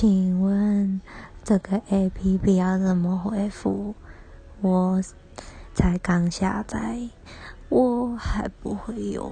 请问这个 A P P 要怎么回复？我才刚下载，我还不会用。